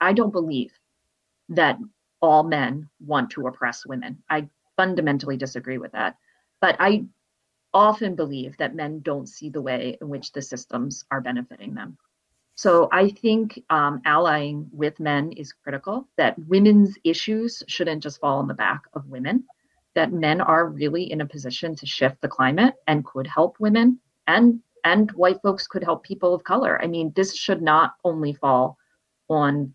I don't believe that all men want to oppress women. I fundamentally disagree with that. But I often believe that men don't see the way in which the systems are benefiting them. So I think um, allying with men is critical, that women's issues shouldn't just fall on the back of women, that men are really in a position to shift the climate and could help women and and white folks could help people of color. I mean, this should not only fall on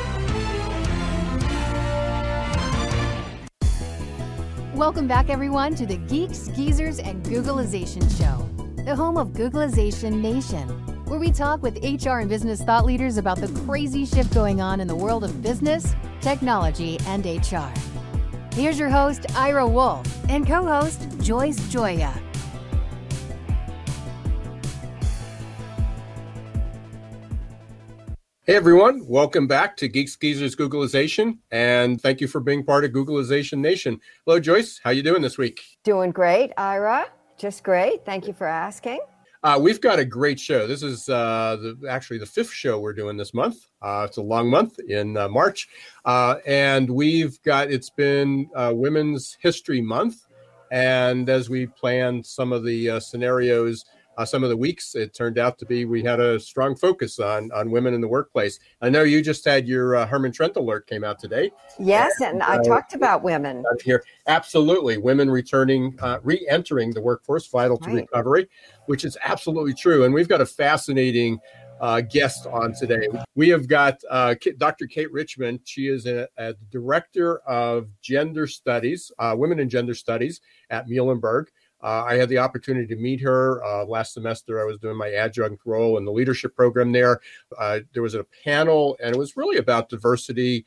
Welcome back, everyone, to the Geeks, Geezers, and Googlization Show, the home of Googlization Nation, where we talk with HR and business thought leaders about the crazy shift going on in the world of business, technology, and HR. Here's your host, Ira Wolfe, and co host, Joyce Gioia. Hey everyone, welcome back to Geek Geezers Googlization, and thank you for being part of Googlization Nation. Hello, Joyce. How you doing this week? Doing great, Ira. Just great. Thank you for asking. Uh, we've got a great show. This is uh, the, actually the fifth show we're doing this month. Uh, it's a long month in uh, March, uh, and we've got it's been uh, Women's History Month, and as we planned some of the scenarios uh, some of the weeks it turned out to be we had a strong focus on on women in the workplace i know you just had your uh, Herman Trend Alert came out today yes and, and i uh, talked about women here absolutely women returning uh, re-entering the workforce vital to right. recovery which is absolutely true and we've got a fascinating uh, guest on today. We have got uh, Dr. Kate Richmond. She is a, a director of gender studies, uh, women in gender studies at Muhlenberg. Uh, I had the opportunity to meet her uh, last semester. I was doing my adjunct role in the leadership program there. Uh, there was a panel, and it was really about diversity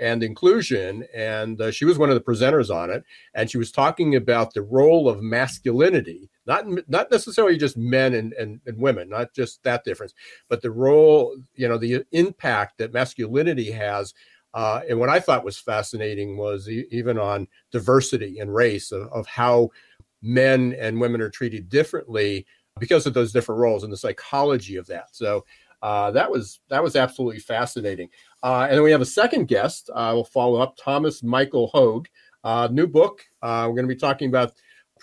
and inclusion. And uh, she was one of the presenters on it, and she was talking about the role of masculinity, not not necessarily just men and, and, and women, not just that difference, but the role, you know, the impact that masculinity has uh, and what I thought was fascinating was e- even on diversity and race of, of, how men and women are treated differently because of those different roles and the psychology of that. So uh, that was that was absolutely fascinating. Uh, and then we have a second guest. Uh, we'll follow up Thomas Michael Hogg, uh, new book. Uh, we're going to be talking about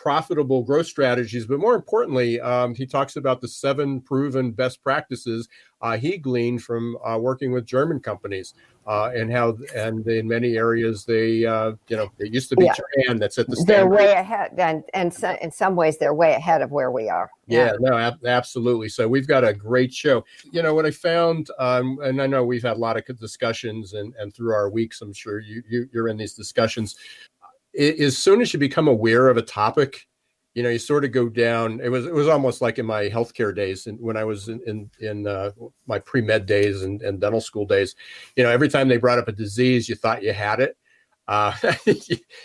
profitable growth strategies, but more importantly, um, he talks about the seven proven best practices uh, he gleaned from uh, working with German companies uh, and how, and in many areas they, uh, you know, it used to be yeah. Japan that's at the standard. They're way ahead, and and so, in some ways they're way ahead of where we are. Yeah, yeah no, ab- absolutely. So we've got a great show. You know what I found, um, and I know we've had a lot of discussions, and and through our weeks, I'm sure you, you you're in these discussions as soon as you become aware of a topic, you know, you sort of go down. It was it was almost like in my healthcare days, and when I was in in, in uh, my pre med days and, and dental school days, you know, every time they brought up a disease, you thought you had it. Uh,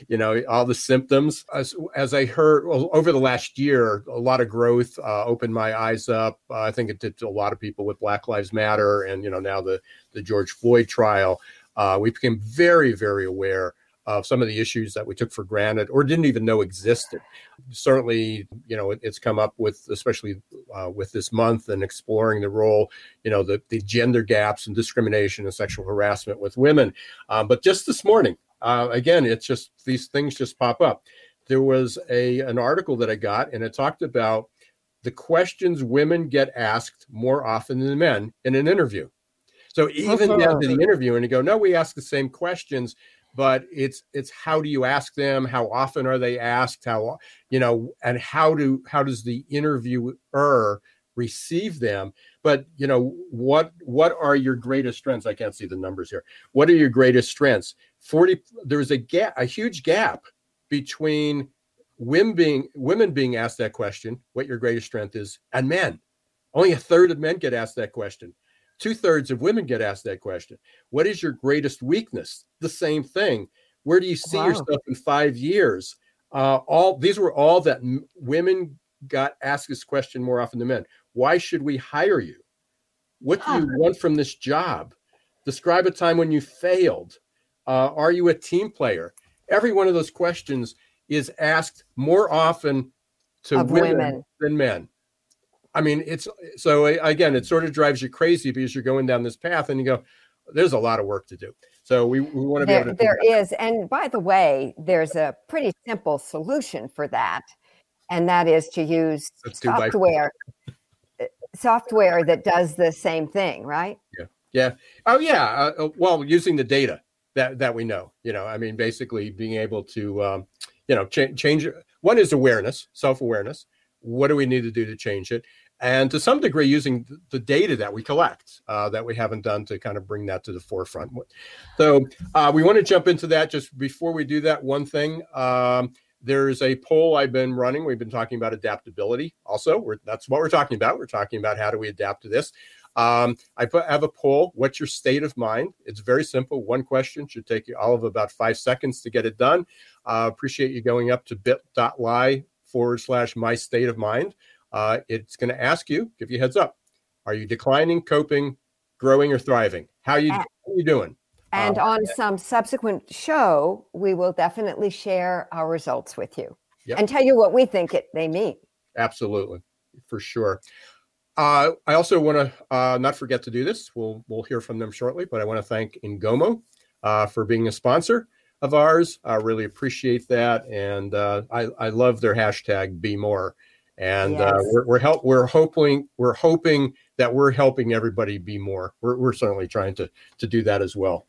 you know, all the symptoms. As, as I heard well, over the last year, a lot of growth uh, opened my eyes up. Uh, I think it did to a lot of people with Black Lives Matter, and you know, now the the George Floyd trial. Uh, we became very, very aware of some of the issues that we took for granted or didn't even know existed. Certainly, you know, it, it's come up with, especially uh, with this month and exploring the role, you know, the, the gender gaps and discrimination and sexual harassment with women. Um, but just this morning, uh, again, it's just these things just pop up. There was a an article that I got, and it talked about the questions women get asked more often than men in an interview. So even down to the interview, and you go, no, we ask the same questions, but it's it's how do you ask them? How often are they asked? How you know and how do how does the interviewer receive them? But you know what what are your greatest strengths? I can't see the numbers here. What are your greatest strengths? 40 there's a gap a huge gap between women being women being asked that question what your greatest strength is and men. Only a third of men get asked that question Two thirds of women get asked that question. What is your greatest weakness? The same thing. Where do you see wow. yourself in five years? Uh, all these were all that m- women got asked this question more often than men. Why should we hire you? What do you want from this job? Describe a time when you failed. Uh, are you a team player? Every one of those questions is asked more often to women, women, than men. I mean, it's so again, it sort of drives you crazy because you're going down this path and you go, there's a lot of work to do. So we, we want to be there, able to. There is. And by the way, there's a pretty simple solution for that. And that is to use software, uh, software that does the same thing, right? Yeah. Yeah. Oh, yeah. Uh, uh, well, using the data that, that we know, you know, I mean, basically being able to, um, you know, ch- change. One is awareness, self awareness. What do we need to do to change it? and to some degree using the data that we collect uh, that we haven't done to kind of bring that to the forefront. So uh, we want to jump into that. Just before we do that, one thing. Um, there's a poll I've been running. We've been talking about adaptability. Also, we're, that's what we're talking about. We're talking about how do we adapt to this. Um, I put, have a poll. What's your state of mind? It's very simple. One question should take you all of about five seconds to get it done. Uh, appreciate you going up to bit.ly forward slash my state of mind uh, it's going to ask you, give you heads up. Are you declining, coping, growing, or thriving? How you, how you doing? And um, on some subsequent show, we will definitely share our results with you yep. and tell you what we think it they mean. Absolutely, for sure. Uh, I also want to uh, not forget to do this. We'll we'll hear from them shortly, but I want to thank Ngomo uh, for being a sponsor of ours. I really appreciate that, and uh, I I love their hashtag Be More and uh, yes. uh, we're we're help we're hoping we're hoping that we're helping everybody be more. We're we're certainly trying to to do that as well.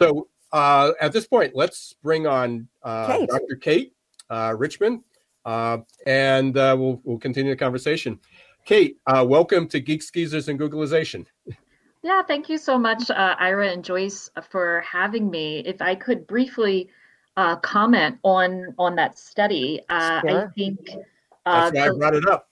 So uh, at this point, let's bring on uh, Kate. Dr. Kate uh, Richmond, uh, and we'll we'll continue the conversation. Kate, welcome to Geeks Geezers and Googlization. Yeah, thank you so much, Ira and Joyce, for having me. If I could briefly comment on on that study, sure. I think that's uh, why I brought it up.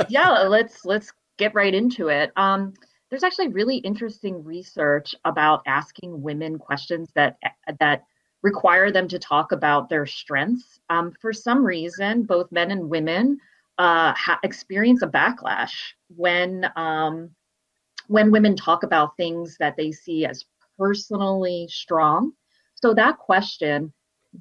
yeah, let's let's get right into it. Um, there's actually really interesting research about asking women questions that that require them to talk about their strengths. Um, for some reason, both men and women uh, ha- experience a backlash when um, when women talk about things that they see as personally strong. So that question,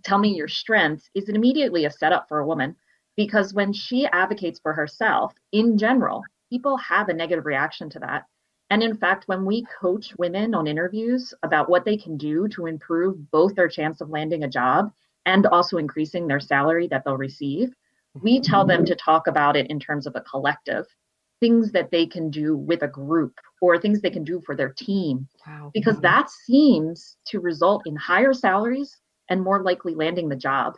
"Tell me your strengths," is immediately a setup for a woman because when she advocates for herself in general people have a negative reaction to that and in fact when we coach women on interviews about what they can do to improve both their chance of landing a job and also increasing their salary that they'll receive we tell them to talk about it in terms of a collective things that they can do with a group or things they can do for their team wow. because that seems to result in higher salaries and more likely landing the job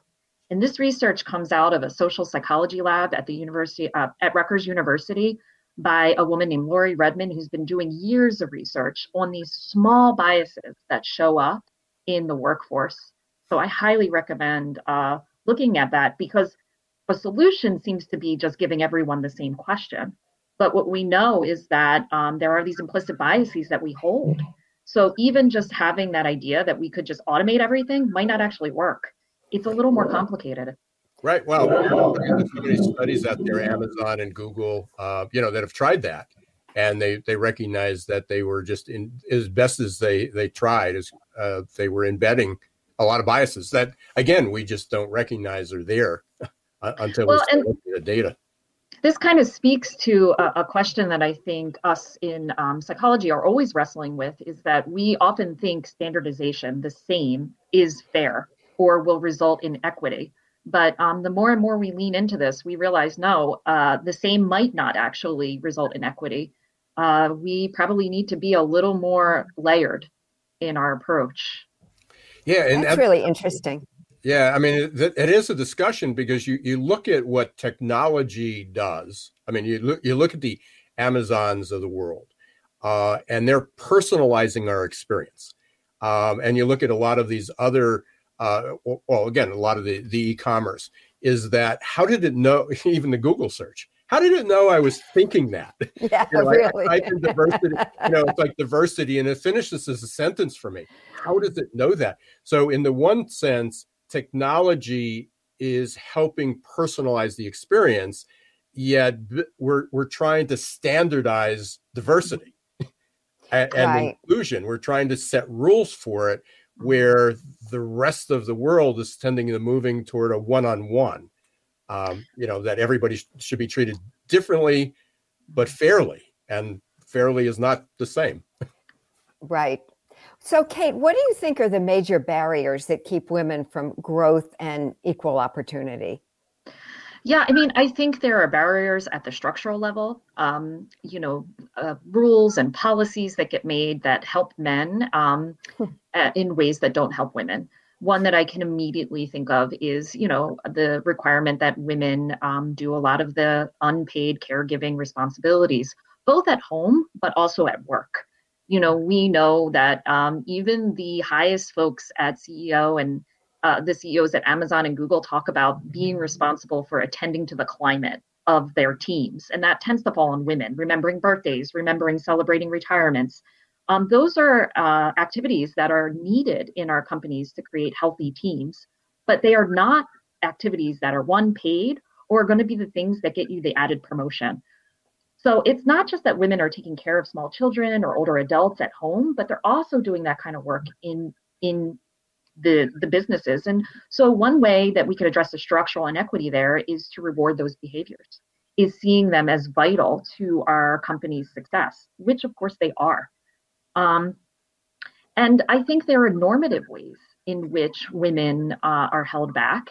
and this research comes out of a social psychology lab at the university uh, at Rutgers University by a woman named Laurie Rudman, who's been doing years of research on these small biases that show up in the workforce. So I highly recommend uh, looking at that because a solution seems to be just giving everyone the same question. But what we know is that um, there are these implicit biases that we hold. So even just having that idea that we could just automate everything might not actually work it's a little more complicated. Right. Well, there's so many studies out there, Amazon and Google, uh, you know, that have tried that, and they they recognize that they were just in as best as they they tried, as uh, they were embedding a lot of biases that again we just don't recognize are there until well, we look at the data. This kind of speaks to a, a question that I think us in um, psychology are always wrestling with: is that we often think standardization, the same, is fair or will result in equity. But um, the more and more we lean into this, we realize no, uh, the same might not actually result in equity. Uh, we probably need to be a little more layered in our approach. Yeah, and that's really interesting. Yeah, I mean, it, it is a discussion because you, you look at what technology does. I mean, you look you look at the Amazons of the world, uh, and they're personalizing our experience. Um, and you look at a lot of these other uh, well, again, a lot of the, the e-commerce is that how did it know, even the Google search, how did it know I was thinking that? Yeah, you know, really. I, I diversity, you know, it's like diversity, and it finishes as a sentence for me. How does it know that? So, in the one sense, technology is helping personalize the experience, yet we're we're trying to standardize diversity and, right. inclusion. We're trying to set rules for it where the rest of the world is tending to moving toward a one-on-one. Um, you know that everybody sh- should be treated differently, but fairly, and fairly is not the same. Right. So, Kate, what do you think are the major barriers that keep women from growth and equal opportunity? Yeah, I mean, I think there are barriers at the structural level. Um, you know, uh, rules and policies that get made that help men um, hmm. in ways that don't help women. One that I can immediately think of is, you know, the requirement that women um, do a lot of the unpaid caregiving responsibilities, both at home but also at work you know, we know that um, even the highest folks at CEO and uh, the CEOs at Amazon and Google talk about being responsible for attending to the climate of their teams. And that tends to fall on women, remembering birthdays, remembering celebrating retirements. Um, those are uh, activities that are needed in our companies to create healthy teams, but they are not activities that are one paid or are going to be the things that get you the added promotion. So it's not just that women are taking care of small children or older adults at home, but they're also doing that kind of work in in the the businesses. And so one way that we could address the structural inequity there is to reward those behaviors, is seeing them as vital to our company's success, which of course they are. Um, and I think there are normative ways in which women uh, are held back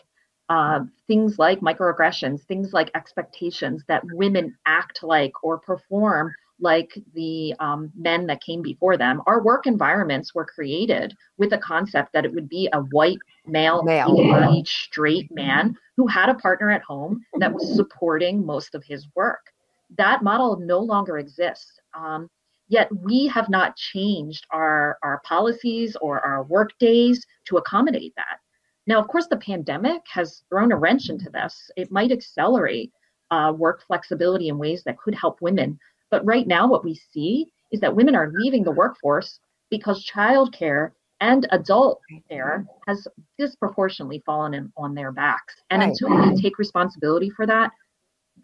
uh, things like microaggressions, things like expectations that women act like or perform like the um, men that came before them. Our work environments were created with a concept that it would be a white male, male. straight man who had a partner at home that was supporting most of his work. That model no longer exists. Um, yet we have not changed our, our policies or our work days to accommodate that. Now, of course, the pandemic has thrown a wrench into this. It might accelerate uh, work flexibility in ways that could help women. But right now, what we see is that women are leaving the workforce because childcare and adult care has disproportionately fallen in, on their backs. And right. until we take responsibility for that,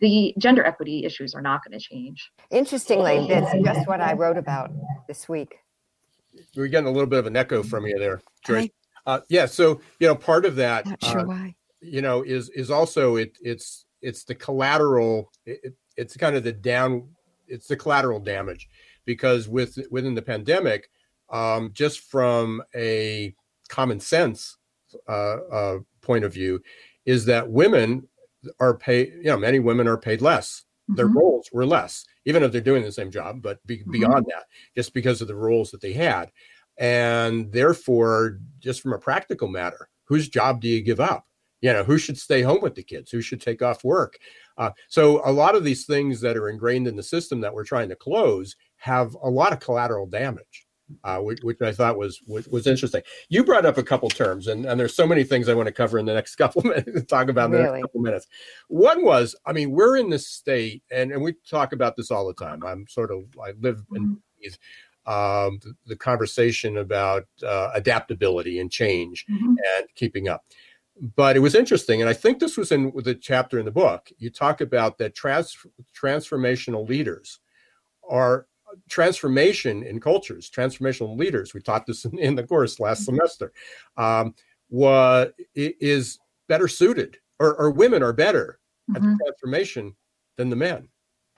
the gender equity issues are not going to change. Interestingly, that's just what I wrote about this week. We're getting a little bit of an echo from you there, Joyce. Uh, yeah, so you know, part of that, Not sure uh, why, you know, is is also it it's it's the collateral. It, it's kind of the down. It's the collateral damage because with within the pandemic, um, just from a common sense uh, uh, point of view, is that women are paid. You know, many women are paid less. Mm-hmm. Their roles were less, even if they're doing the same job, but be, mm-hmm. beyond that, just because of the roles that they had. And therefore, just from a practical matter, whose job do you give up? You know, who should stay home with the kids? Who should take off work? Uh, so, a lot of these things that are ingrained in the system that we're trying to close have a lot of collateral damage. Uh, which, which, I thought was, was, was interesting. You brought up a couple terms, and, and there's so many things I want to cover in the next couple minutes. Talk about in the next couple minutes. One was, I mean, we're in this state, and and we talk about this all the time. I'm sort of I live in mm-hmm. these um, the, the, conversation about uh, adaptability and change mm-hmm. and keeping up. But it was interesting, and I think this was in the chapter in the book. You talk about that trans- transformational leaders are transformation in cultures, transformational leaders. We taught this in, in the course last mm-hmm. semester. Um, what is better suited, or, or women are better mm-hmm. at the transformation than the men.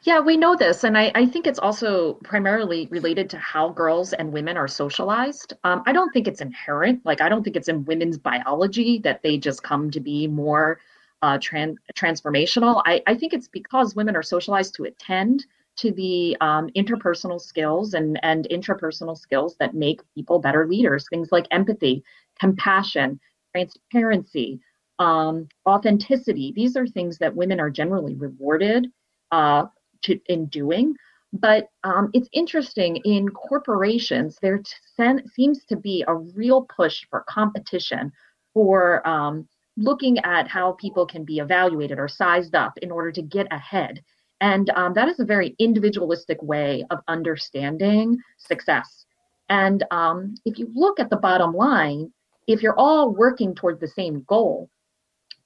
Yeah, we know this. And I, I think it's also primarily related to how girls and women are socialized. Um, I don't think it's inherent. Like, I don't think it's in women's biology that they just come to be more uh, trans- transformational. I, I think it's because women are socialized to attend to the um, interpersonal skills and, and intrapersonal skills that make people better leaders. Things like empathy, compassion, transparency, um, authenticity. These are things that women are generally rewarded uh, to, in doing. But um, it's interesting in corporations, there t- seems to be a real push for competition, for um, looking at how people can be evaluated or sized up in order to get ahead. And um, that is a very individualistic way of understanding success. And um, if you look at the bottom line, if you're all working toward the same goal,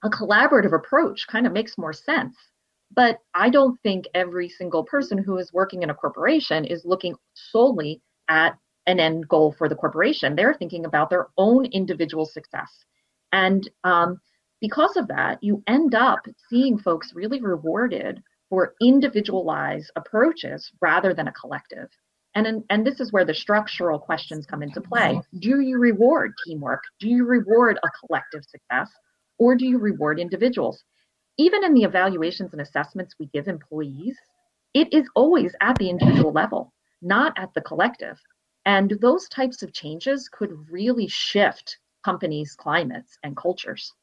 a collaborative approach kind of makes more sense. But I don't think every single person who is working in a corporation is looking solely at an end goal for the corporation. They're thinking about their own individual success. And um, because of that, you end up seeing folks really rewarded for individualized approaches rather than a collective. And, and this is where the structural questions come into play. Do you reward teamwork? Do you reward a collective success? Or do you reward individuals? Even in the evaluations and assessments we give employees, it is always at the individual level, not at the collective. And those types of changes could really shift companies' climates and cultures.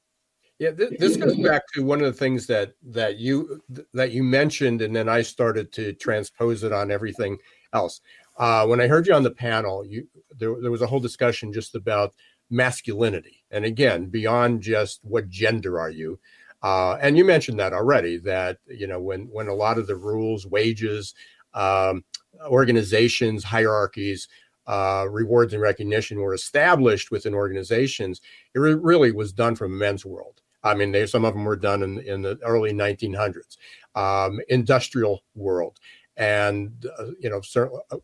Yeah, th- this goes back to one of the things that that you that you mentioned, and then I started to transpose it on everything else. Uh, when I heard you on the panel, you there, there was a whole discussion just about masculinity, and again, beyond just what gender are you. Uh, and you mentioned that already. That you know when when a lot of the rules, wages, um, organizations, hierarchies uh, rewards and recognition were established within organizations, it re- really was done from men's world. I mean, they, some of them were done in, in the early 1900s, um, industrial world. And, uh, you know,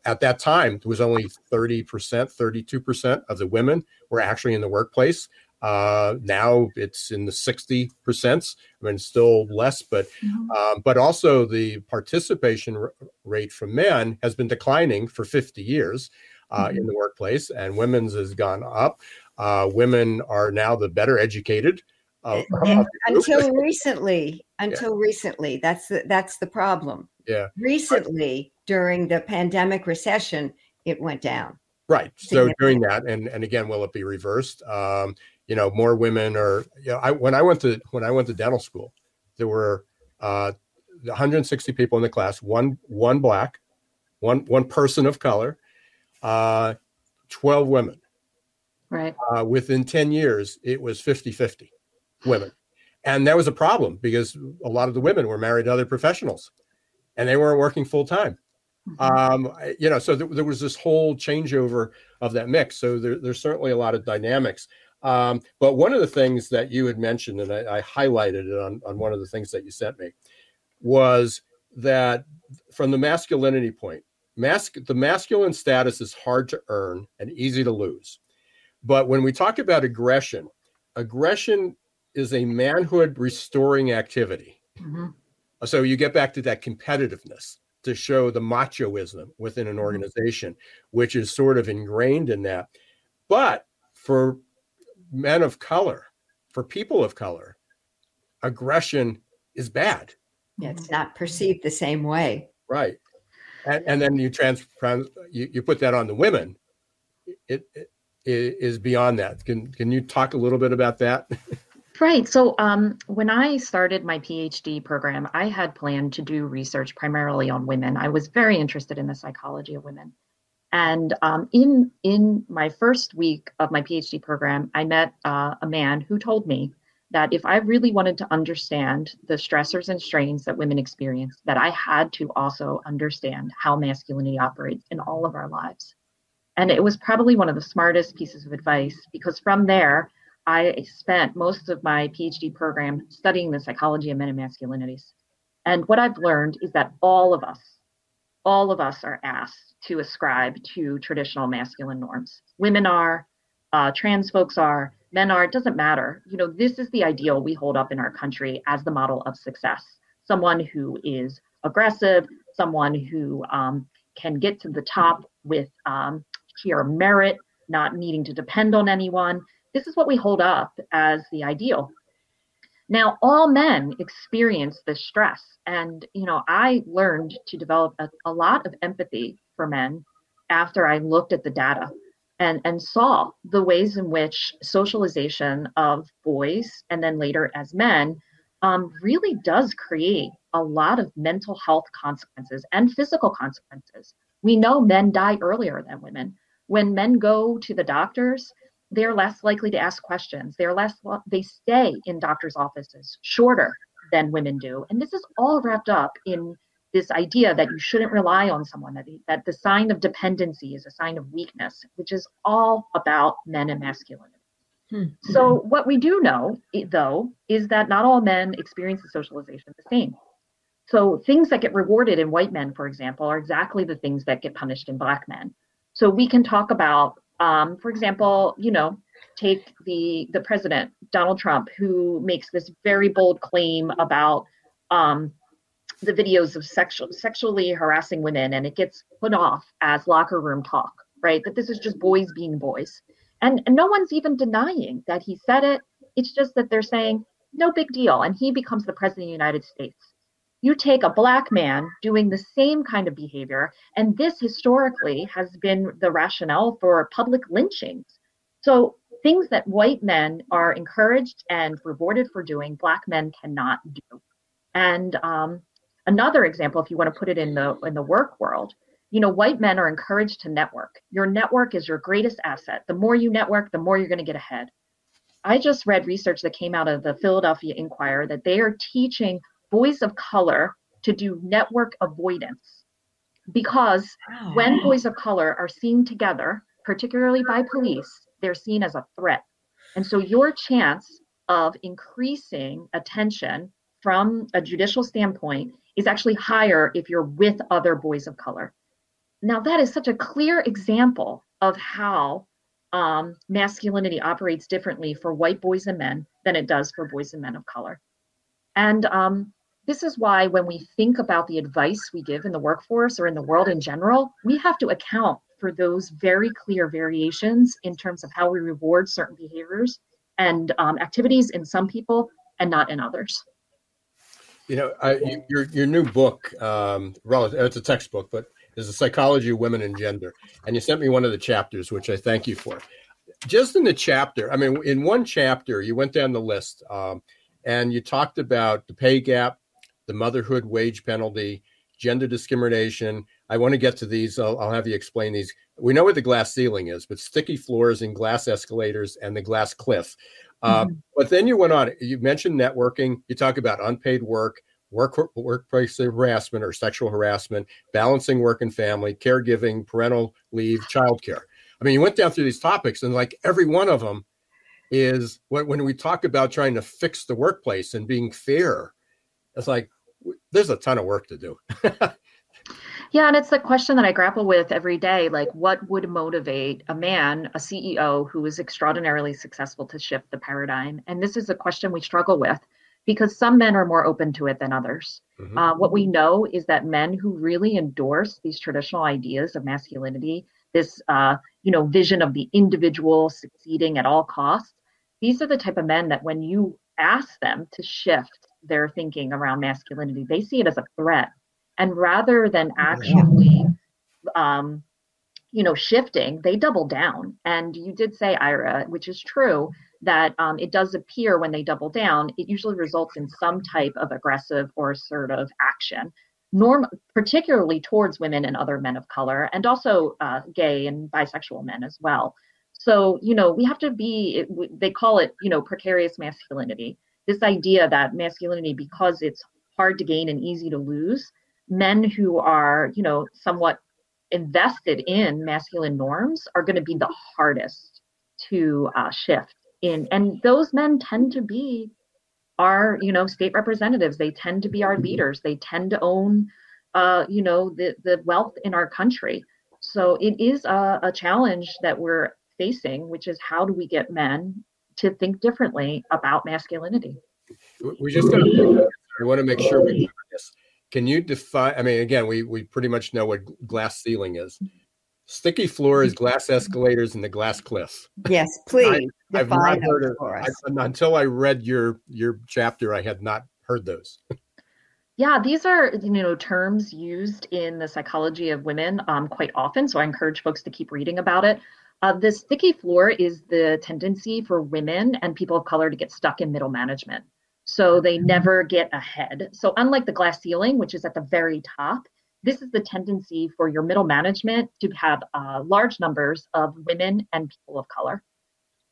at that time, there was only 30%, 32% of the women were actually in the workplace. Uh, now it's in the 60%. I mean, still less, but mm-hmm. um, but also the participation r- rate for men has been declining for 50 years uh, mm-hmm. in the workplace, and women's has gone up. Uh, women are now the better educated. Uh, until recently, until yeah. recently, that's the, that's the problem. Yeah. Recently, during the pandemic recession, it went down. Right. So during that, and and again, will it be reversed? Um, you know, more women are. You know, I when I went to when I went to dental school, there were uh, 160 people in the class. One one black, one one person of color, uh, 12 women. Right. Uh, within 10 years, it was 50 50 women. And that was a problem because a lot of the women were married to other professionals and they weren't working full time. Mm-hmm. Um, you know, so th- there was this whole changeover of that mix. So there, there's certainly a lot of dynamics. Um, but one of the things that you had mentioned, and I, I highlighted it on, on one of the things that you sent me, was that from the masculinity point, mask the masculine status is hard to earn and easy to lose. But when we talk about aggression, aggression is a manhood restoring activity. Mm-hmm. So you get back to that competitiveness to show the machoism within an mm-hmm. organization, which is sort of ingrained in that. But for men of color, for people of color, aggression is bad. Yeah, it's not perceived the same way. Right. And, and then you trans you, you put that on the women. It, it, it is beyond that. Can can you talk a little bit about that? Right. So um, when i started my phd program i had planned to do research primarily on women. I was very interested in the psychology of women and um, in in my first week of my phd program i met uh, a man who told me that if I really wanted to understand the stressors and strains that women experience, that I had to also understand how masculinity operates in all of our lives. And it was probably one of the smartest pieces of advice because from there, I spent most of my PhD program studying the psychology of men and masculinities. And what I've learned is that all of us, all of us are asked to ascribe to traditional masculine norms. Women are, uh, trans folks are, men are, it doesn't matter. You know, this is the ideal we hold up in our country as the model of success. Someone who is aggressive, someone who um, can get to the top with um, sheer merit, not needing to depend on anyone. This is what we hold up as the ideal. Now, all men experience this stress. And, you know, I learned to develop a, a lot of empathy for men after I looked at the data and, and saw the ways in which socialization of boys and then later as men um, really does create a lot of mental health consequences and physical consequences. We know men die earlier than women. When men go to the doctors, they're less likely to ask questions. They're less they stay in doctors' offices shorter than women do. And this is all wrapped up in this idea that you shouldn't rely on someone that, that the sign of dependency is a sign of weakness which is all about men and masculinity Hmm. So, what we do know, though, is that not all men experience the socialization the same. So, things that get rewarded in white men, for example, are exactly the things that get punished in black men. So, we can talk about, um, for example, you know, take the the president Donald Trump, who makes this very bold claim about um, the videos of sexual sexually harassing women, and it gets put off as locker room talk, right? That this is just boys being boys. And, and no one's even denying that he said it. It's just that they're saying, no big deal. And he becomes the president of the United States. You take a black man doing the same kind of behavior, and this historically has been the rationale for public lynchings. So things that white men are encouraged and rewarded for doing, black men cannot do. And um, another example, if you want to put it in the in the work world, you know, white men are encouraged to network. Your network is your greatest asset. The more you network, the more you're going to get ahead. I just read research that came out of the Philadelphia Inquirer that they are teaching boys of color to do network avoidance because when boys of color are seen together, particularly by police, they're seen as a threat. And so your chance of increasing attention from a judicial standpoint is actually higher if you're with other boys of color. Now, that is such a clear example of how um, masculinity operates differently for white boys and men than it does for boys and men of color. And um, this is why, when we think about the advice we give in the workforce or in the world in general, we have to account for those very clear variations in terms of how we reward certain behaviors and um, activities in some people and not in others. You know, I, your your new book, um, it's a textbook, but is the psychology of women and gender. And you sent me one of the chapters, which I thank you for. Just in the chapter, I mean, in one chapter, you went down the list um, and you talked about the pay gap, the motherhood wage penalty, gender discrimination. I want to get to these. I'll, I'll, have you explain these. We know what the glass ceiling is, but sticky floors and glass escalators and the glass cliff. Uh, mm-hmm. But then you went on, you mentioned networking, you talk about unpaid work, work workplace harassment or sexual harassment, balancing work and family, caregiving, parental leave, childcare. I mean, you went down through these topics, and like every one of them is when, when we talk about trying to fix the workplace and being fair, it's like there's a ton of work to do. yeah, and it's the question that I grapple with every day. Like, what would motivate a man, a CEO who is extraordinarily successful to shift the paradigm? And this is a question we struggle with because some men are more open to it than others. Mm-hmm. Uh, what we know is that men who really endorse these traditional ideas of masculinity, this uh, you know vision of the individual succeeding at all costs, these are the type of men that when you ask them to shift their thinking around masculinity, they see it as a threat, and rather than actually um, you know shifting, they double down. And you did say, Ira, which is true that um, it does appear when they double down, it usually results in some type of aggressive or assertive action, norm particularly towards women and other men of color, and also uh, gay and bisexual men as well. So you know we have to be. They call it you know precarious masculinity. This idea that masculinity, because it's hard to gain and easy to lose, men who are you know somewhat invested in masculine norms are going to be the hardest to uh, shift in and those men tend to be our you know state representatives. They tend to be our mm-hmm. leaders. They tend to own uh, you know the the wealth in our country. So it is a, a challenge that we're facing which is how do we get men to think differently about masculinity we just got to i want to make sure we this can you define i mean again we we pretty much know what glass ceiling is Sticky floors, glass escalators, and the glass cliff. Yes, please. I, have not heard of, I, until I read your your chapter. I had not heard those. Yeah, these are you know terms used in the psychology of women um, quite often. So I encourage folks to keep reading about it. Uh, the sticky floor is the tendency for women and people of color to get stuck in middle management. So they mm-hmm. never get ahead. So unlike the glass ceiling, which is at the very top, this is the tendency for your middle management to have uh, large numbers of women and people of color.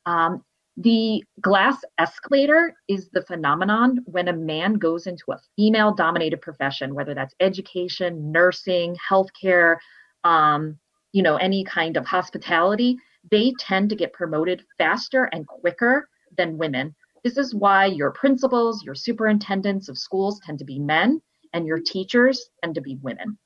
Um, the glass escalator is the phenomenon when a man goes into a female dominated profession, whether that's education, nursing, healthcare, um, you know, any kind of hospitality. they tend to get promoted faster and quicker than women. This is why your principals, your superintendents of schools tend to be men, and your teachers tend to be women.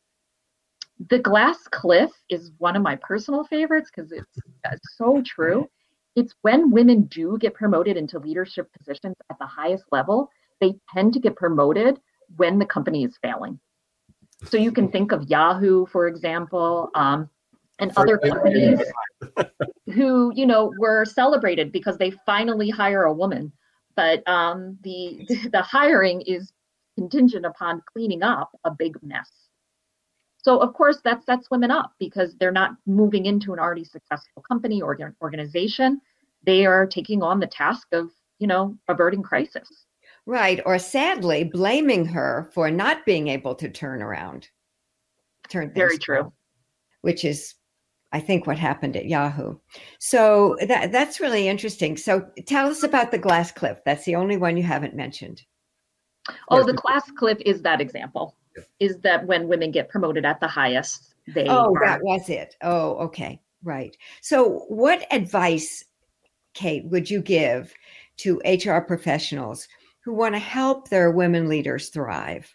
The glass cliff is one of my personal favorites because it's, it's so true. It's when women do get promoted into leadership positions at the highest level, they tend to get promoted when the company is failing. So you can think of Yahoo, for example, um, and other companies who, you know, were celebrated because they finally hire a woman. But um, the the hiring is contingent upon cleaning up a big mess. So of course that sets women up because they're not moving into an already successful company or organization. They are taking on the task of, you know, averting crisis. Right. Or sadly, blaming her for not being able to turn around. Turn very true. Around, which is, I think, what happened at Yahoo. So that that's really interesting. So tell us about the glass cliff. That's the only one you haven't mentioned. Oh, the glass cliff is that example. Is that when women get promoted at the highest, they Oh, are- that was it. Oh, okay. Right. So what advice, Kate, would you give to HR professionals who want to help their women leaders thrive?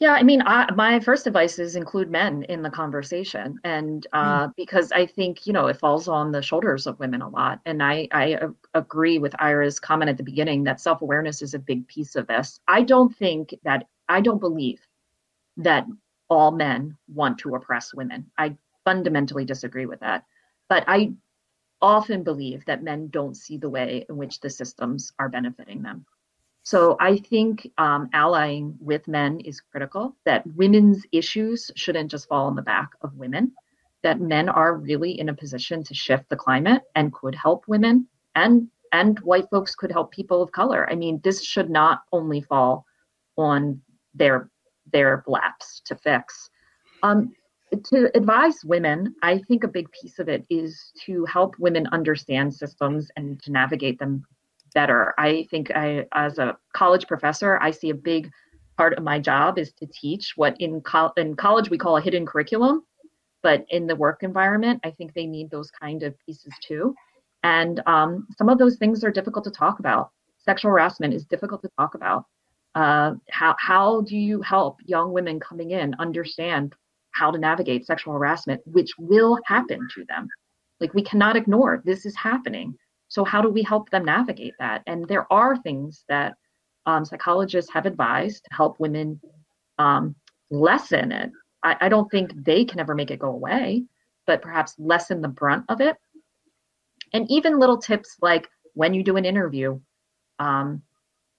Yeah, I mean, I, my first advice is include men in the conversation, and uh, mm. because I think you know it falls on the shoulders of women a lot, and I I agree with Ira's comment at the beginning that self awareness is a big piece of this. I don't think that I don't believe that all men want to oppress women. I fundamentally disagree with that, but I often believe that men don't see the way in which the systems are benefiting them. So I think um, allying with men is critical, that women's issues shouldn't just fall on the back of women, that men are really in a position to shift the climate and could help women and and white folks could help people of color. I mean, this should not only fall on their their laps to fix. Um, to advise women, I think a big piece of it is to help women understand systems and to navigate them better. I think I, as a college professor, I see a big part of my job is to teach what in, in college we call a hidden curriculum, but in the work environment, I think they need those kind of pieces too. And um, some of those things are difficult to talk about. Sexual harassment is difficult to talk about. Uh, how how do you help young women coming in understand how to navigate sexual harassment, which will happen to them? Like we cannot ignore this is happening. So, how do we help them navigate that? And there are things that um, psychologists have advised to help women um, lessen it. I, I, don't think they can ever make it go away, but perhaps lessen the brunt of it. And even little tips like when you do an interview, um,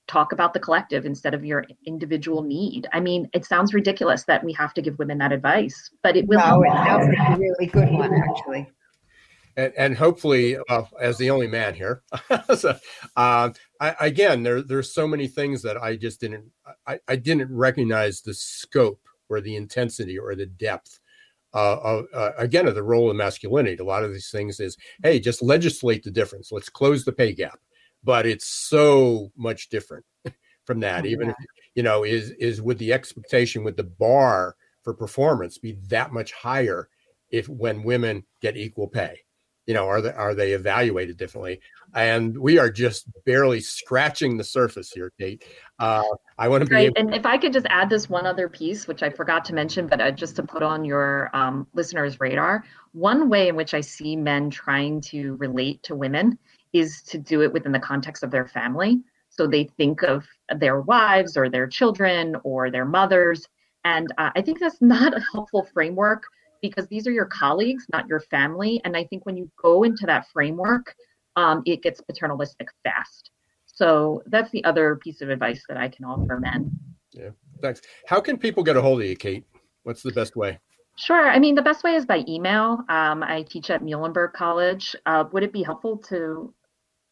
talk about the collective instead of your individual need. I mean, it sounds ridiculous that we have to give women that advice, but it will. No, it sounds like a really good one, actually and, and hopefully, uh, as the only man here, so, uh, I, again, there there's so many things that I just didn't I, I didn't recognize the scope or the intensity or the depth uh, of uh, again of the role of masculinity. A lot of these things is hey, just legislate the difference. Let's close the pay gap, but it's so much different from that. Oh, Even yeah. if you know is is with the expectation with the bar for performance be that much higher if when women get equal pay you know are they are they evaluated differently? And we are just barely scratching the surface here kate. Uh, i want to be. Able- and if i could just add this one other piece which i forgot to mention but uh, just to put on your um, listeners radar one way in which i see men trying to relate to women is to do it within the context of their family. So they think of their wives or their children or their mothers and uh, i think that's not a helpful framework because these are your colleagues, not your family. And I think when you go into that framework, um, it gets paternalistic fast. So that's the other piece of advice that I can offer men. Yeah, thanks. How can people get a hold of you, Kate? What's the best way? Sure. I mean, the best way is by email. Um, I teach at Muhlenberg College. Uh, would it be helpful to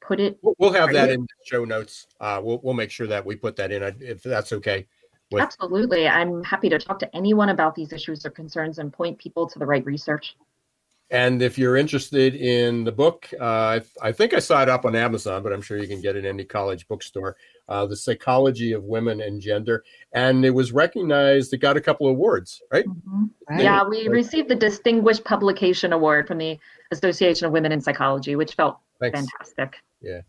put it? We'll have that in show notes. Uh, we'll, we'll make sure that we put that in if that's okay. With- Absolutely. I'm happy to talk to anyone about these issues or concerns and point people to the right research. And if you're interested in the book, uh, I, I, think I saw it up on Amazon, but I'm sure you can get it in any college bookstore. uh, the psychology of women and gender, and it was recognized. It got a couple of awards, right? Mm-hmm. right. Yeah, we received the Distinguished Publication Award from the Association of Women in Psychology, which felt Thanks. fantastic. Yeah.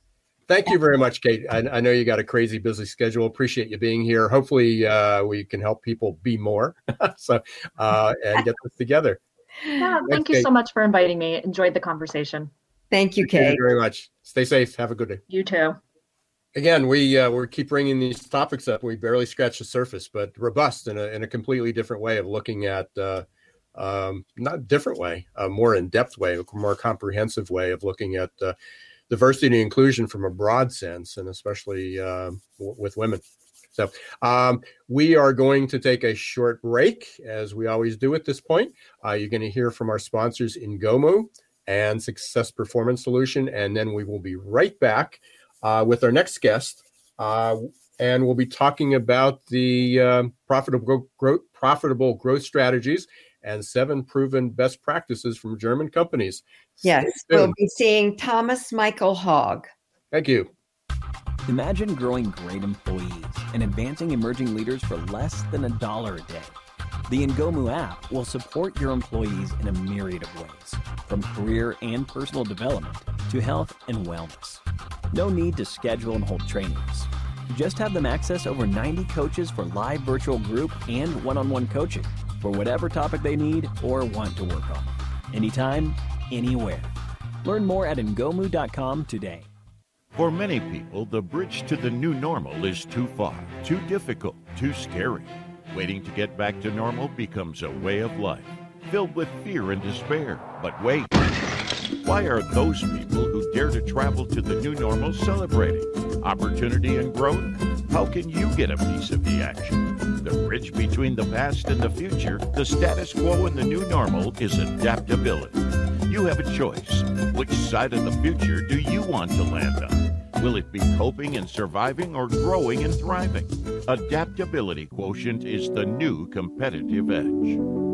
Thank you very much, Kate. I, I, know you got a crazy busy schedule. Appreciate you being here. Hopefully, uh, we can help people be more, so uh, and get this together. Yeah, thank Thanks, you Kate. so much for inviting me. Enjoyed the conversation. Thank you, Kate. Thank you very much. Stay safe. Have a good day. You too. Again, we uh, we keep bringing these topics up. We barely scratch the surface, but robust in a in a completely different way of looking at. Uh, um, not different way, a more in depth way, a more comprehensive way of looking at uh, diversity and inclusion from a broad sense, and especially uh, w- with women. So um, we are going to take a short break, as we always do at this point. Uh, you're going to hear from our sponsors Ngomu and Success Performance Solution, and then we will be right back uh, with our next guest. Uh, and we'll be talking about the uh, profitable growth, profitable growth strategies and seven proven best practices from German companies. Yes, we'll be seeing Thomas Michael Hogg. Thank you. Imagine growing great employees and advancing emerging leaders for less than a dollar a day. The Ngomu app will support your employees in a myriad of ways, from career and personal development to health and wellness. No need to schedule and hold trainings. Just have them access over 90 coaches for live virtual group and one on one coaching for whatever topic they need or want to work on. Anytime, anywhere. Learn more at ngomu.com today. For many people, the bridge to the new normal is too far, too difficult, too scary. Waiting to get back to normal becomes a way of life, filled with fear and despair. But wait, why are those people who dare to travel to the new normal celebrating? Opportunity and growth? How can you get a piece of the action? The bridge between the past and the future, the status quo and the new normal is adaptability. You have a choice. Which side of the future do you want to land on? Will it be coping and surviving or growing and thriving? Adaptability quotient is the new competitive edge.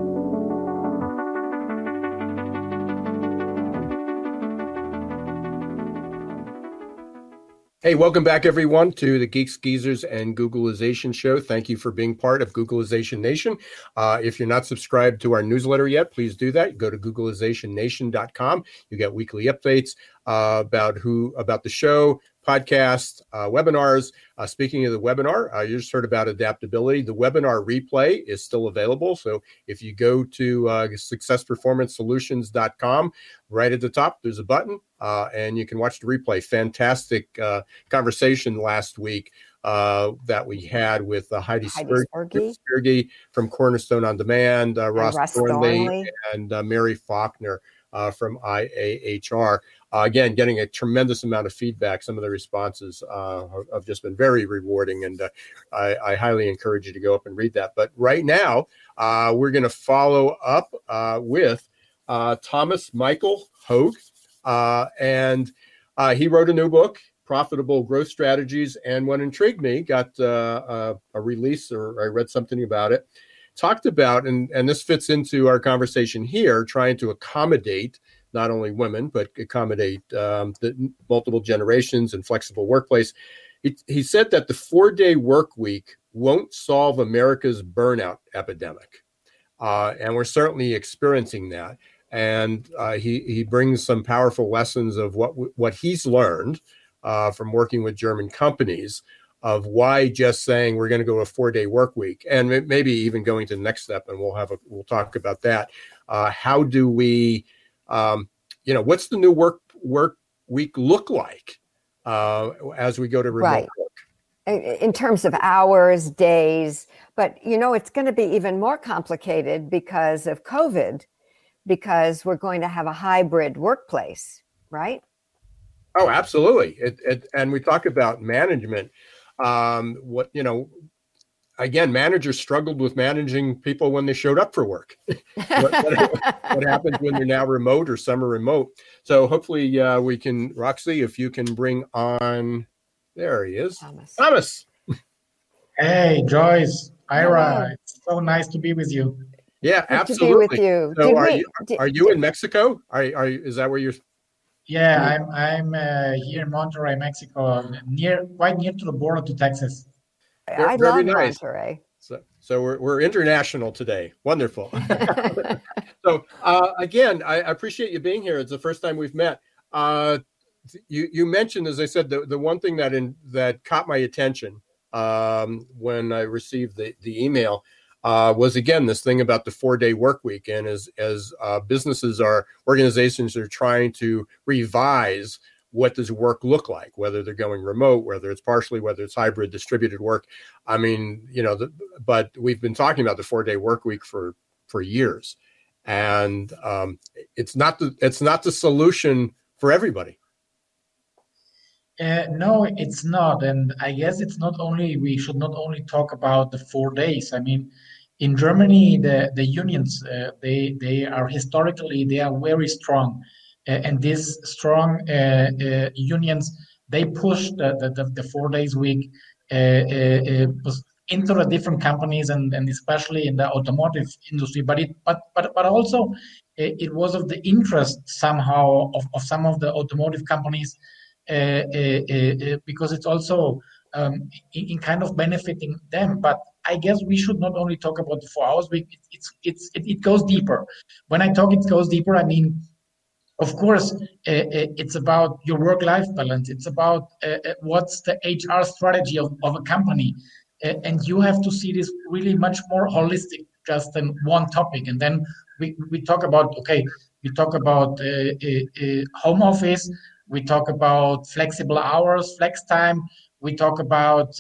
Hey, welcome back, everyone, to the Geeks, Geezers, and Googlization Show. Thank you for being part of Googlization Nation. Uh, if you're not subscribed to our newsletter yet, please do that. Go to googlizationnation.com. You get weekly updates uh, about who about the show, podcasts, uh, webinars. Uh, speaking of the webinar, uh, you just heard about adaptability. The webinar replay is still available. So if you go to uh, successperformancesolutions.com, right at the top, there's a button uh, and you can watch the replay. Fantastic uh, conversation last week. Uh, that we had with uh, Heidi, Heidi Spirgi. from Cornerstone on Demand, Ross, Thornley, and Mary Faulkner from IAHR. Uh, again, getting a tremendous amount of feedback. Some of the responses uh, have just been very rewarding, and uh, I, I, highly encourage you to go up and read that. But right now, uh, we're going to follow up uh, with uh, Thomas Michael Hogg, and he wrote a new book, Profitable Growth Strategies. And what intrigued me, got a, a release, or I read something about it, talked about, and, and this fits into our conversation here, trying to accommodate not only women, but accommodate um, the multiple generations and flexible workplace. He, he said that the four day work week won't solve America's burnout epidemic. Uh, and we're certainly experiencing that. And uh, he, he brings some powerful lessons of what, what he's learned uh, from working with German companies of why just saying we're going to go a four day work week and maybe even going to the next step and we'll have a we'll talk about that uh, how do we um, you know, what's the new work work week look like uh, as we go to remote right. work? in terms of hours, days, but you know, it's going to be even more complicated because of COVID, because we're going to have a hybrid workplace, right? Oh, absolutely. It, it, and we talk about management. Um, what you know, again, managers struggled with managing people when they showed up for work. what, what, what, happens when they're now remote or some are remote? So hopefully uh, we can, Roxy, if you can bring on, there he is, Thomas. Thomas. Hey, Joyce, Ira, it's so nice to be with you. Yeah, Good absolutely. with you. So are, we, you, did, are you in Mexico? Are, are is that where you're? Yeah, I'm I'm uh, here in Monterrey, Mexico, near quite near to the border to Texas. I very love nice. Monterrey. So, so we're, we're international today. Wonderful. so uh, again, I appreciate you being here. It's the first time we've met. Uh, you you mentioned, as I said, the, the one thing that in that caught my attention um, when I received the the email uh, was again this thing about the four day work week, and as as uh, businesses are organizations are trying to revise what does work look like, whether they're going remote, whether it's partially, whether it's hybrid, distributed work. I mean, you know, the, but we've been talking about the four day work week for for years, and um, it's not the it's not the solution for everybody. Uh, no, it's not, and I guess it's not only we should not only talk about the four days. I mean, in Germany, the the unions uh, they they are historically they are very strong, and these strong uh, uh, unions they pushed the, the, the four days week uh, uh, uh, into the different companies and, and especially in the automotive industry. But it but but but also it was of the interest somehow of, of some of the automotive companies because it's also um, in, in, kind of benefiting them. But I guess we should not only talk about the four hours. It's it's it, it goes deeper. When I talk, it goes deeper. I mean, of course, uh, uh it's about your work-life balance. It's about uh, uh what's the HR strategy of, of a company, uh, and you have to see this really much more holistic, just than one topic. And then we we talk about okay, we talk about uh, home office. We talk about flexible hours, flex time. We talk about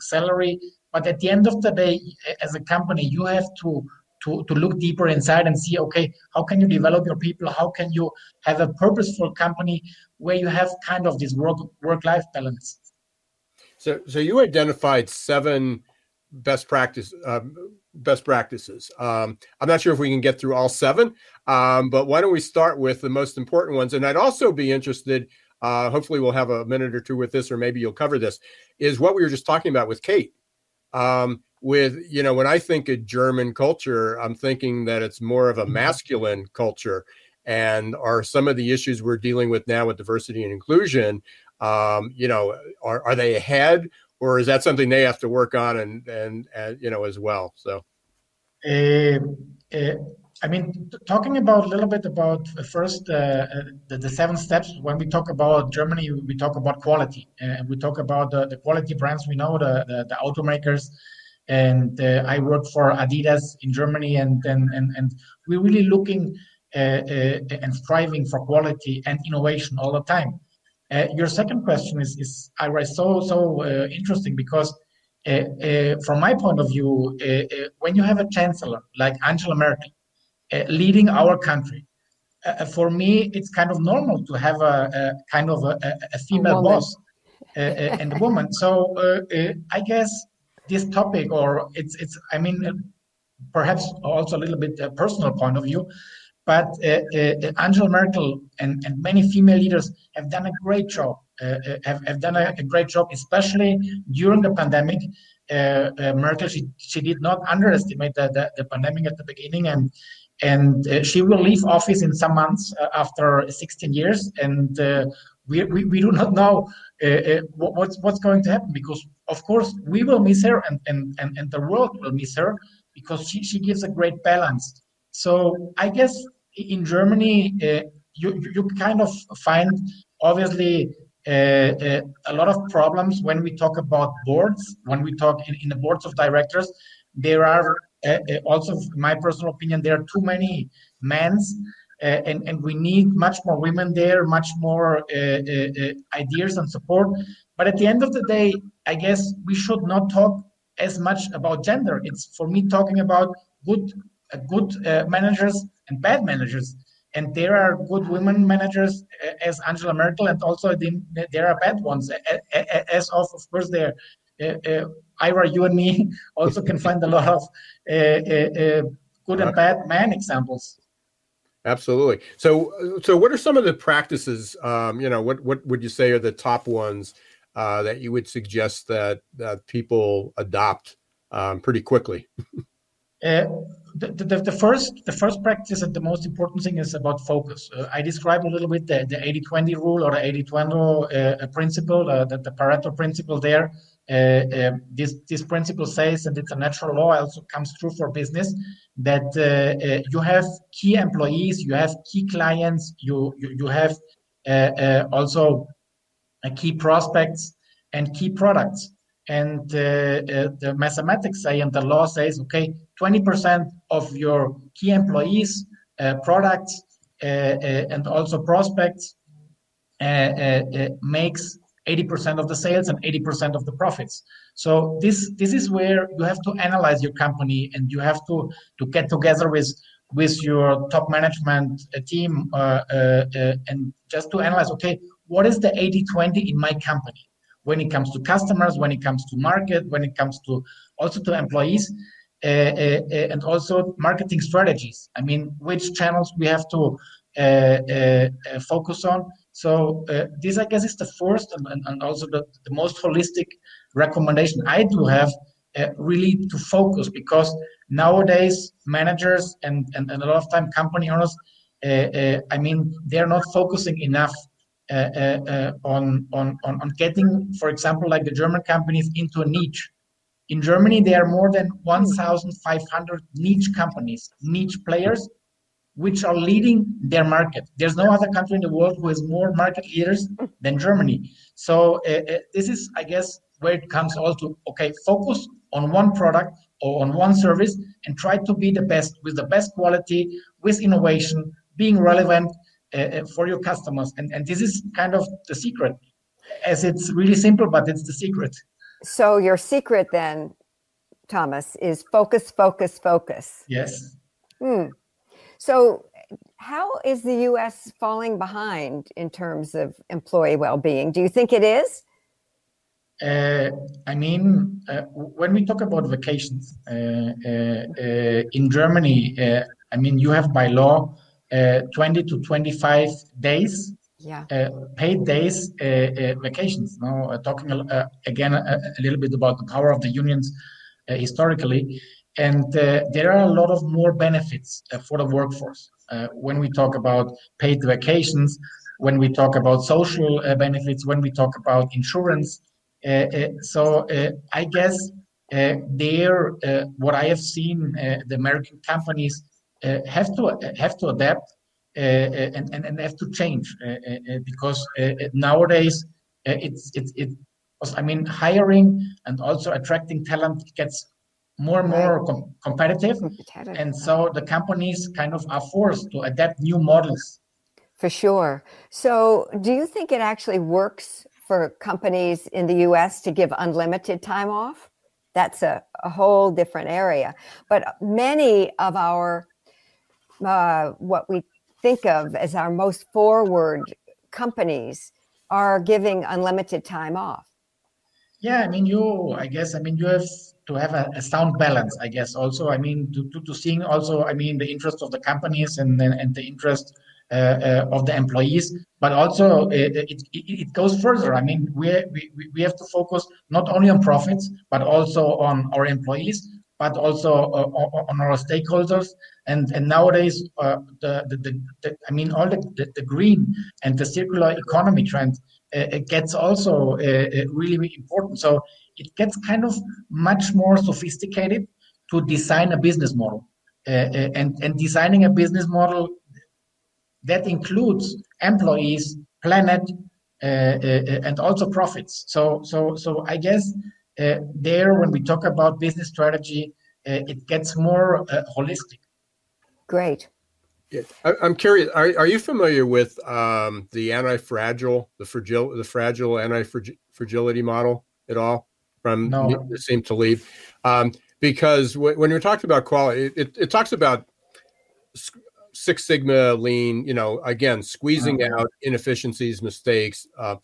salary but at the end of the day, as a company, you have to to, to look deeper inside and see, okay, how can you develop your people? How can you have a purposeful company where you have kind of this work work life balance? So, so you identified seven best practice um, best practices. Um, I'm not sure if we can get through all seven, um, but why don't we start with the most important ones? And I'd also be interested. Uh, hopefully, we'll have a minute or two with this, or maybe you'll cover this. Is what we were just talking about with Kate um, with you know when I think of German culture, I'm thinking that it's more of a mm-hmm. masculine culture, and are some of the issues we're dealing with now with diversity and inclusion, um, you know, are are they ahead, or is that something they have to work on and and, and you know as well? So. Uh, uh, I mean, talking about a little bit about first uh, uh, the, the, seven steps. When we talk about Germany, we talk about quality, and we talk about the, the quality brands. We know the the, the automakers, and uh, I work for Adidas in Germany, and and and, and we're really looking uh, uh, and striving for quality and innovation all the time. your second question is is I so so interesting because. from my point of view, when you have a chancellor like Angela Merkel, uh, leading our country. Uh, uh, for me, it's kind of normal to have a, a kind of a, a female a boss and a woman. So I guess this topic, or it's it's I mean, perhaps also a little bit a personal point of view, but uh, uh, Angela Merkel and, and many female leaders have done a great job. Uh, have, have done a, a, great job, especially during the pandemic. Merkel, she, she did not underestimate the, the, the, pandemic at the beginning, and and uh, she will leave office in some months uh, after 16 years and uh, we, we, we, do not know uh, uh, what's what's going to happen because of course we will miss her and, and, and, and the world will miss her because she, she gives a great balance. So i guess in germany uh, you, you kind of find obviously a lot of problems when we talk about boards when we talk in, in the boards of directors. There are uh, uh, also, my personal opinion, there are too many men's, uh, Uh, and and we need much more women there, much more uh, uh, ideas and support. But at the end of the day, I guess we should not talk as much about gender. It's for me talking about good good managers and bad managers and there are good women managers as Angela Merkel, and also there are bad ones. As of, of course, there uh, uh, Ira, you and me also can find a lot of uh, good and bad man examples. Absolutely. So, so what are some of the practices? Um, you know, what what would you say are the top ones uh, that you would suggest that that people adopt um, pretty quickly? uh, the, the, the, first the first practice and the most important thing is about focus. Uh, I described a little bit the, the 80-20 rule or the 80-20 uh, principle, uh, the, the Pareto principle there. Uh, um, this this principle says, and it's a natural law, also comes true for business, that uh, uh, you have key employees, you have key clients, you you, you have uh, uh, also uh, key prospects and key products. And the mathematics say and the law says, okay, 20% of your key employees, products, and also prospects makes 80% of the sales and 80% of the profits so this this is where you have to analyze your company and you have to to get together with with your top management uh, team uh, uh, uh, and just to analyze okay what is the 80 20 in my company? When it comes to customers when it comes to market when it comes to also to employees uh, uh, and also marketing strategies. I mean which channels we have to focus on. So this, I guess, is the first and, and also the, the most holistic recommendation I do have uh, really to focus because nowadays managers and, and, and, a lot of time company owners, uh, uh I mean, they're not focusing enough uh, uh, on, on, on, on getting, for example, like the German companies into a niche. In Germany, there are more than 1,500 niche companies, niche players which are leading their market. There's no other country in the world who has more market leaders than Germany. So uh, uh, this is, I guess, where it comes all to okay, focus on one product or on one service and try to be the best with the best quality, with innovation, being relevant uh, uh for your customers. And, and this is kind of the secret, as it's really simple, but it's the secret. So your secret then, Thomas, is focus, focus, focus. Yes. Hmm. So, how is the US falling behind in terms of employee well being? Do you think it is? Uh, I mean, uh, when we talk about vacations uh, uh, uh in Germany, uh, I mean, you have by law 20 to 25 days, yeah. paid days vacations. Now, talking again a, a, little bit about the power of the unions historically. And uh, there are a lot of more benefits uh, for the workforce uh, when we talk about paid vacations, when we talk about social uh, benefits, when we talk about insurance. Uh, uh, so uh, I guess uh, there, uh, what I have seen, the American companies have to have to adapt and, and, and have to change because nowadays it's it's it. I mean, hiring and also attracting talent gets more and more com- competitive. competitive. And so the companies kind of are forced to adapt new models. For sure. So, do you think it actually works for companies in the US to give unlimited time off? That's a, a whole different area. But many of our, uh, what we think of as our most forward companies are giving unlimited time off. Yeah, I mean, you, I guess, I mean, you have to have a, a, sound balance, I guess. Also, I mean, to, to, to, seeing also, I mean, the interest of the companies and and the interest of the employees, but also uh, it, it, it, goes further. I mean, we, we we have to focus not only on profits, but also on our employees, but also uh, on our stakeholders. And and nowadays, uh, the, the, the, I mean, all the, the, green and the circular economy trend uh, gets also really important. So it gets kind of much more sophisticated to design a business model. Uh, uh, and, and designing a business model that includes employees, planet, uh, uh, and also profits. So, so, so I guess uh, there, when we talk about business strategy, uh, it gets more holistic. Great. Yeah, I, am curious. Are, are you familiar with um, the anti-fragile, the fragile, the fragile anti-fragility model at all? from no. Nassim Taleb, um, because w- when you're talking about quality, it, it talks about Six Sigma, lean. You know, again, squeezing uh-huh. out inefficiencies, mistakes. Uh,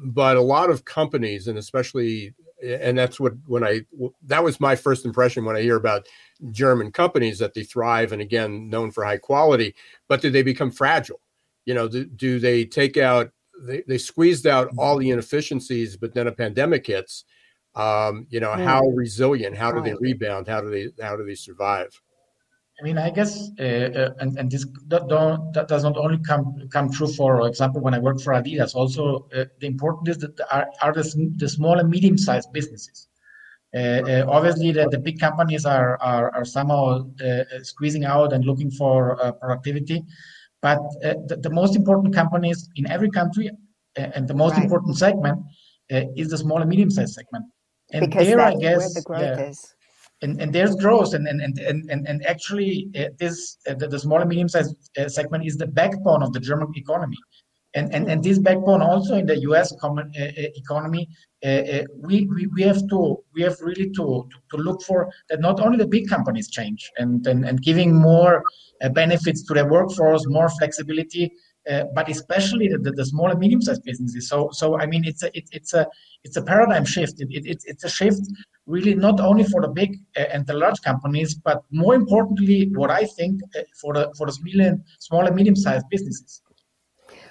but a lot of companies, and especially, and that's what when I that was my first impression when I hear about German companies that they thrive and again known for high quality, but do they become fragile? You know, do, do they take out they, they squeezed out all the inefficiencies, but then a pandemic hits um, you know, how resilient, how do they rebound, how do they how do they survive? I mean, I guess, uh, uh, and, and this that, that does not only come come true for example when I work for Adidas. Also, uh, the important is that are, are the, the small and medium sized businesses. Uh, uh, obviously, the, the big companies are are, are somehow uh, squeezing out and looking for productivity, but the, the, most important companies in every country and the most right. important segment is the small and medium sized segment. And because there, I guess, where the growth yeah, is and, and there's growth. And and and and, and actually uh, this uh, the, the, small and medium sized uh, segment is the backbone of the German economy. And and, and this backbone also in the US common uh, economy uh, we, we we have to we have really to, to, to look for that not only the big companies change and and, and giving more benefits to their workforce more flexibility uh, but especially the, the, small and medium-sized businesses. So, so I mean, it's a it, it's a it's a paradigm shift. It, it, it's a shift really not only for the big uh, and the large companies, but more importantly, what I think uh, for the for the small and small and medium-sized businesses.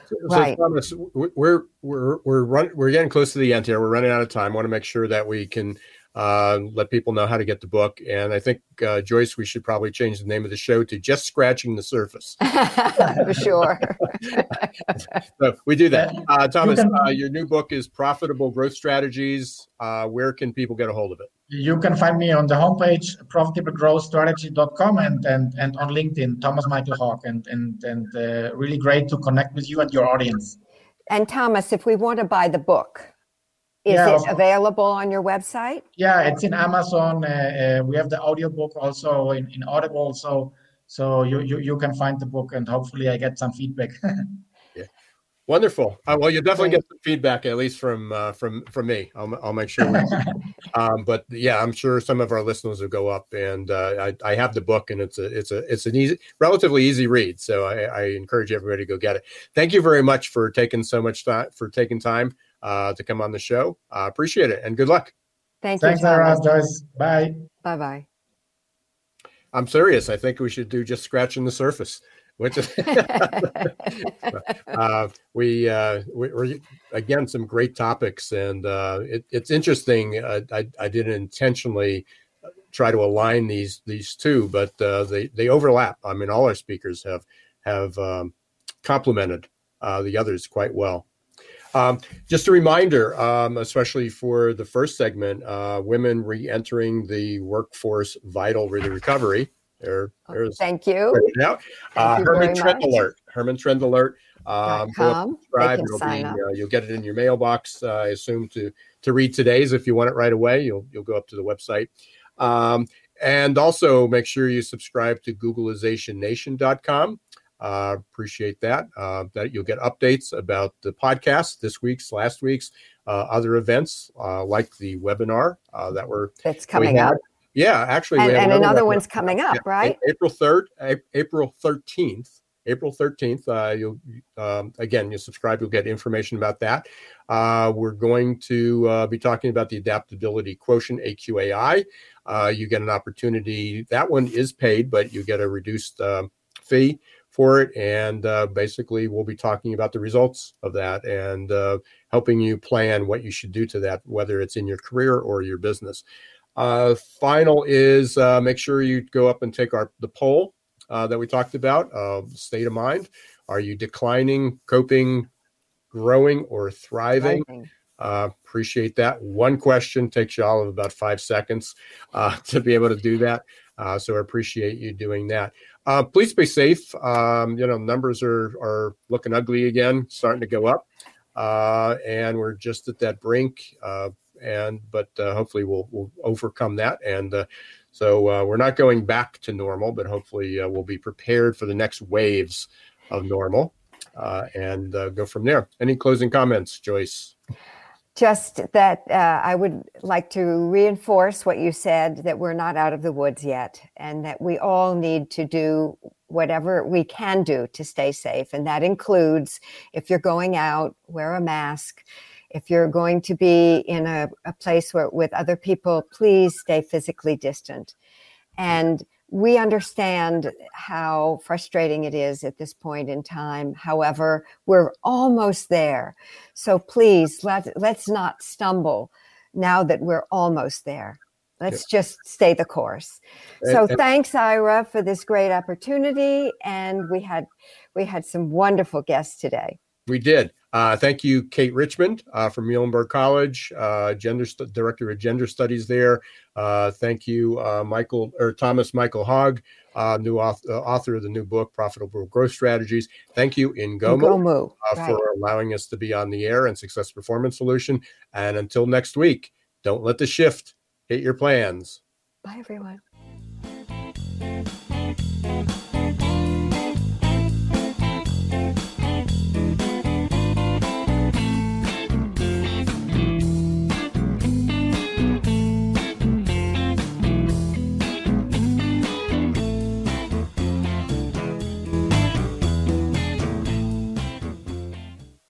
So, right. Thomas, we're we're we're run, we're getting close to the end here. We're running out of time. I want to make sure that we can uh, let people know how to get the book. And I think, uh, Joyce, we should probably change the name of the show to Just Scratching the Surface. For sure. so we do that. Uh, Thomas, uh, your new book is Profitable Growth Strategies. Uh, where can people get a hold of it? You can find me on the homepage, profitablegrowthstrategy.com, and, and, and on LinkedIn, Thomas Michael Hogg. And, and, and uh, really great to connect with you and your audience. And Thomas, if we want to buy the book, is yeah, it available on your website? Yeah, it's in Amazon. Uh, uh, we have the audiobook also in, in Audible. So so you, you you can find the book and hopefully I get some feedback. yeah. Wonderful. Uh, well, you definitely get some feedback, at least from uh, from from me. I'll, I'll make sure. um, but yeah, I'm sure some of our listeners will go up, and uh, I, I have the book, and it's a it's a it's an easy, relatively easy read. So I, I encourage everybody to go get it. Thank you very much for taking so much time for taking time uh, to come on the show. Uh, appreciate it and good luck. Thank Thanks, you. Thanks, guys. Bye. Bye bye. I'm serious. I think we should do just scratching the surface. Which is uh, we, uh, we are again some great topics, and uh, it, it's interesting. Uh, I, I didn't intentionally try to align these these two, but uh, they they overlap. I mean, all our speakers have have um, complemented uh, the others quite well. Um, just a reminder, um, especially for the first segment, uh, women re-entering the workforce vital to recovery. There, oh, there's thank you. Now, uh, Herman Trend much. Alert. Herman Trend Alert. Um, subscribe. You'll, be, uh, you'll get it in your mailbox. Uh, I assume to to read today's. If you want it right away, you'll you'll go up to the website. Um, and also make sure you subscribe to Googlizationnation.com. Uh, appreciate that. Uh, that you'll get updates about the podcast this week's, last week's, uh, other events uh, like the webinar uh, that we're it's coming up. Yeah, actually, and, and another, one's coming up, yeah, right? April third, April thirteenth. April 13th, uh, you'll um, again, you subscribe, you'll get information about that. Uh, we're going to uh, be talking about the adaptability quotient AQAI. Uh, you get an opportunity. That one is paid, but you get a reduced fee for it. And uh, basically, we'll be talking about the results of that and uh, helping you plan what you should do to that, whether it's in your career or your business. Uh, final is uh, make sure you go up and take our the poll uh, that we talked about. state of mind: Are you declining, coping, growing, or thriving? thriving. Uh, appreciate that. One question takes you all of about five seconds uh, to be able to do that. Uh, so I appreciate you doing that. Uh, please be safe. Um, you know, numbers are are looking ugly again, starting to go up, uh, and we're just at that brink. Uh, and but uh, hopefully we'll we'll overcome that. And uh, so uh, we're not going back to normal, but hopefully we'll be prepared for the next waves of normal and go from there. Any closing comments, Joyce? Just that uh, I would like to reinforce what you said that we're not out of the woods yet, and that we all need to do whatever we can do to stay safe. And that includes if you're going out, wear a mask. If you're going to be in a, a place where with other people, please stay physically distant. And we understand how frustrating it is at this point in time. However, we're almost there. So please let, let's not stumble now that we're almost there. Let's yeah. just stay the course. So and, and, thanks, Ira, for this great opportunity. And we had we had some wonderful guests today. We did. Uh, thank you, Kate Richmond uh, from Muhlenberg College, uh, gender st- director of gender studies there. Uh, thank you, uh, Michael or Thomas Michael Hogg, uh, new author, author, of the new book, Profitable Growth Strategies. Thank you, Ngomu. Right. for allowing us to be on the air and Success Performance Solution. And until next week, don't let the shift hit your plans. Bye, everyone.